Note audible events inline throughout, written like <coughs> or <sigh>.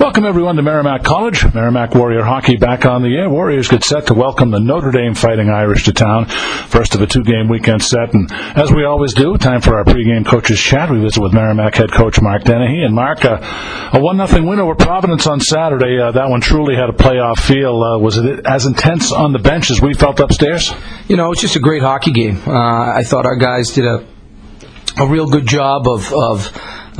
Welcome everyone to Merrimack College. Merrimack Warrior Hockey back on the air. Warriors get set to welcome the Notre Dame Fighting Irish to town. First of a two-game weekend set, and as we always do, time for our pregame coaches chat. We visit with Merrimack head coach Mark Dennehy. And Mark, uh, a one nothing win over Providence on Saturday. Uh, that one truly had a playoff feel. Uh, was it as intense on the bench as we felt upstairs? You know, it's just a great hockey game. Uh, I thought our guys did a a real good job of of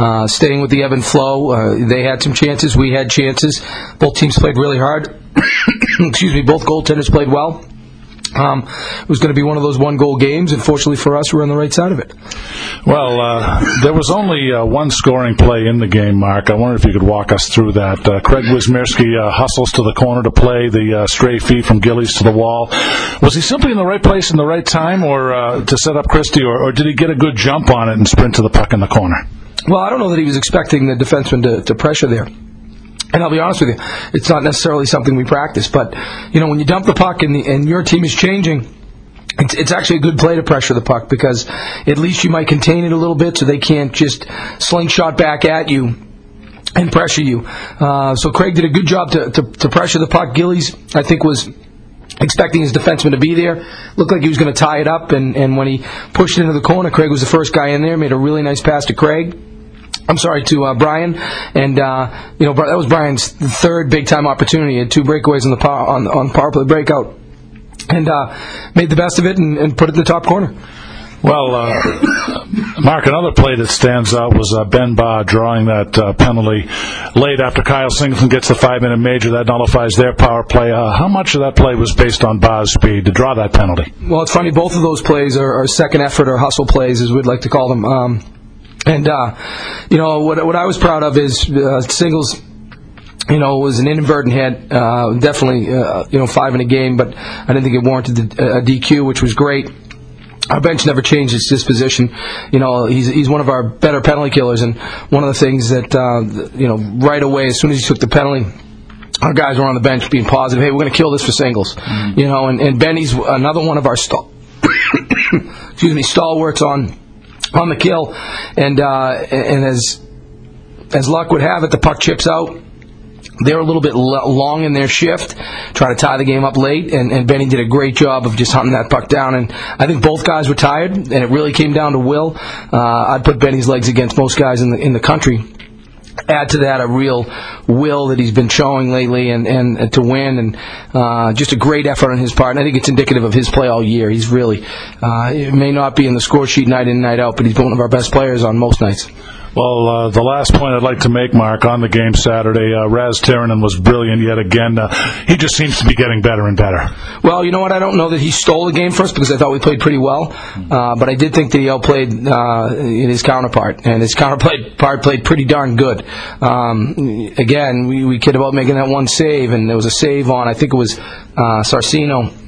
uh, staying with the ebb and flow. Uh, they had some chances, we had chances. Both teams played really hard. <coughs> Excuse me, both goaltenders played well. Um, it was going to be one of those one goal games, and fortunately for us, we're on the right side of it. Well, uh, there was only uh, one scoring play in the game, Mark. I wonder if you could walk us through that. Uh, Craig Wismerski uh, hustles to the corner to play the uh, stray feed from Gillies to the wall. Was he simply in the right place in the right time, or uh, to set up Christie, or, or did he get a good jump on it and sprint to the puck in the corner? Well, I don't know that he was expecting the defenseman to, to pressure there. And I'll be honest with you, it's not necessarily something we practice. But you know, when you dump the puck and, the, and your team is changing, it's, it's actually a good play to pressure the puck because at least you might contain it a little bit, so they can't just slingshot back at you and pressure you. Uh, so Craig did a good job to, to, to pressure the puck. Gillies, I think, was expecting his defenseman to be there. Looked like he was going to tie it up, and, and when he pushed it into the corner, Craig was the first guy in there. Made a really nice pass to Craig. I'm sorry to uh, Brian, and uh, you know that was Brian's third big time opportunity. He had two breakaways on the power, on on power play breakout, and uh, made the best of it and, and put it in the top corner. Well, uh, Mark, another play that stands out was uh, Ben Ba drawing that uh, penalty late after Kyle Singleton gets the five-minute major. That nullifies their power play. Uh, how much of that play was based on Ba's speed to draw that penalty? Well, it's funny. Both of those plays are, are second effort or hustle plays, as we'd like to call them. Um, and uh, you know what? What I was proud of is uh, Singles you know, was an inadvertent hit. Uh, definitely, uh, you know, five in a game, but I didn't think it warranted the, a DQ, which was great. Our bench never changed its disposition. You know, he's he's one of our better penalty killers, and one of the things that uh, you know right away, as soon as he took the penalty, our guys were on the bench being positive. Hey, we're going to kill this for singles. Mm-hmm. You know, and, and Benny's another one of our stall. <coughs> excuse me, stalwarts on on the kill, and uh, and as as luck would have it, the puck chips out. They're a little bit long in their shift, trying to tie the game up late, and, and Benny did a great job of just hunting that puck down. And I think both guys were tired, and it really came down to will. Uh, I'd put Benny's legs against most guys in the in the country add to that a real will that he's been showing lately and, and, and to win and uh, just a great effort on his part. And I think it's indicative of his play all year. He's really, uh, it may not be in the score sheet night in, night out, but he's been one of our best players on most nights. Well, uh, the last point I'd like to make, Mark, on the game Saturday, uh, Raz Tirronen was brilliant yet again. Uh, he just seems to be getting better and better. Well, you know what? I don't know that he stole the game for us because I thought we played pretty well, uh, but I did think that he outplayed uh, his counterpart, and his counterpart played pretty darn good. Um, again, we, we kid about making that one save, and there was a save on, I think it was uh, Sarcino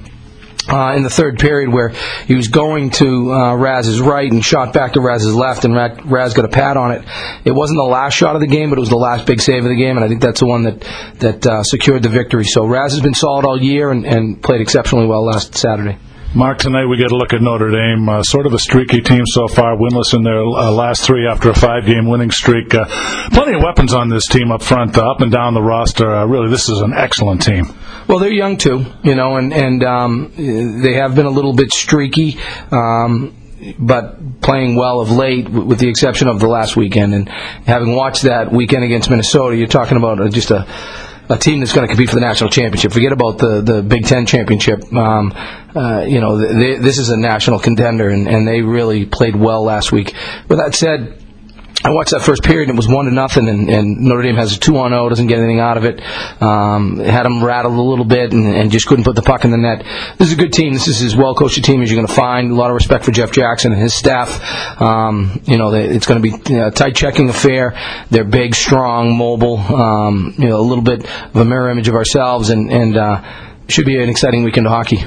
uh, in the third period where he was going to uh, Raz's right and shot back to Raz's left, and Raz got a pad on it. It wasn't the last shot of the game, but it was the last big save of the game, and I think that's the one that that uh, secured the victory. So Raz has been solid all year and, and played exceptionally well last Saturday. Mark, tonight we get a look at Notre Dame, uh, sort of a streaky team so far, winless in their uh, last three after a five-game winning streak. Uh, plenty of weapons on this team up front, uh, up and down the roster. Uh, really, this is an excellent team. Well, they're young too, you know, and and um, they have been a little bit streaky. Um, but playing well of late, with the exception of the last weekend. And having watched that weekend against Minnesota, you're talking about just a a team that's going to compete for the national championship. Forget about the, the Big Ten championship. Um, uh, you know, they, this is a national contender, and, and they really played well last week. With that said, I watched that first period and it was one to nothing, and, and Notre Dame has a two on zero, doesn't get anything out of it. Um, had them rattled a little bit and, and, just couldn't put the puck in the net. This is a good team. This is as well coached a team as you're going to find. A lot of respect for Jeff Jackson and his staff. Um, you know, they, it's going to be a tight checking affair. They're big, strong, mobile. Um, you know, a little bit of a mirror image of ourselves, and and. Uh, should be an exciting weekend of hockey.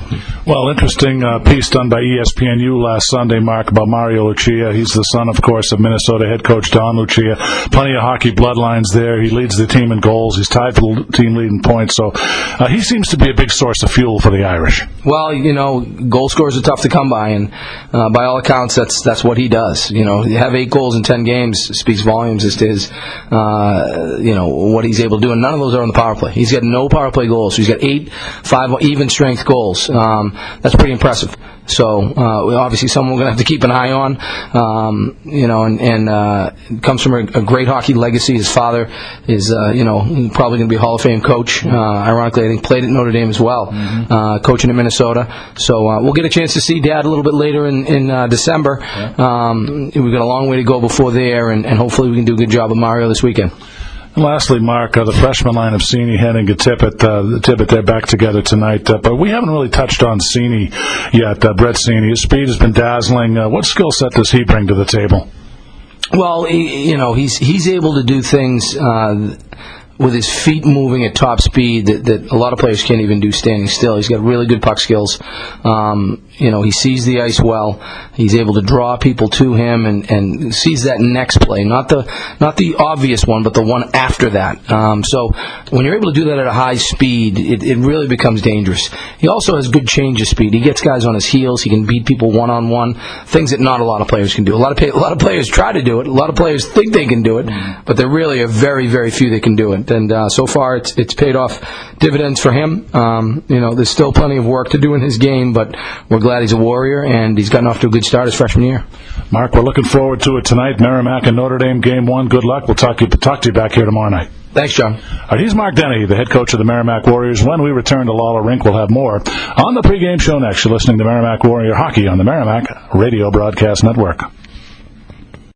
Well, interesting uh, piece done by ESPNU last Sunday, Mark, about Mario Lucia. He's the son, of course, of Minnesota head coach Don Lucia. Plenty of hockey bloodlines there. He leads the team in goals. He's tied for the team leading points. So uh, he seems to be a big source of fuel for the Irish. Well, you know, goal scorers are tough to come by, and uh, by all accounts, that's that's what he does. You know, you have eight goals in ten games speaks volumes as to his, uh, you know, what he's able to do, and none of those are on the power play. He's got no power play goals. So he's got eight five even strength goals. Um, that's pretty impressive. So uh, obviously, someone we're going to have to keep an eye on. Um, you know, and, and uh, comes from a, a, great hockey legacy. His father is, uh, you know, probably going to be a Hall of Fame coach. Uh, ironically, I think played at Notre Dame as well, mm-hmm. coaching in Minnesota. So uh, we'll get a chance to see Dad a little bit later in, in uh, December. Yeah. Um, we've got a long way to go before there, and, and hopefully we can do a good job with Mario this weekend. And lastly, Mark, uh, the freshman line of Seney, Henning, and Tippett, uh, Tippett, they're back together tonight. Uh, but we haven't really touched on Seney yet, uh, Brett Seney. His speed has been dazzling. Uh, what skill set does he bring to the table? Well, he, you know, he's he's able to do things uh, with his feet moving at top speed that, that a lot of players can't even do standing still. He's got really good puck skills. Um, you know, he sees the ice well. He's able to draw people to him and, and sees that next play, not the not the obvious one, but the one after that. Um, so when you're able to do that at a high speed, it, it really becomes dangerous. He also has good change of speed. He gets guys on his heels. He can beat people one on one, things that not a lot of players can do. A lot of a lot of players try to do it. A lot of players think they can do it, but there really are very very few that can do it. And uh, so far, it's it's paid off dividends for him. Um, you know, there's still plenty of work to do in his game, but we're glad he's a warrior and he's gotten off to a good start his freshman year. Mark, we're looking forward to it tonight. Merrimack and Notre Dame game one. Good luck. We'll talk, you, talk to you back here tomorrow night. Thanks, John. All right, he's Mark Dennehy, the head coach of the Merrimack Warriors. When we return to Lawler Rink, we'll have more on the pregame show next. You're listening to Merrimack Warrior Hockey on the Merrimack Radio Broadcast Network.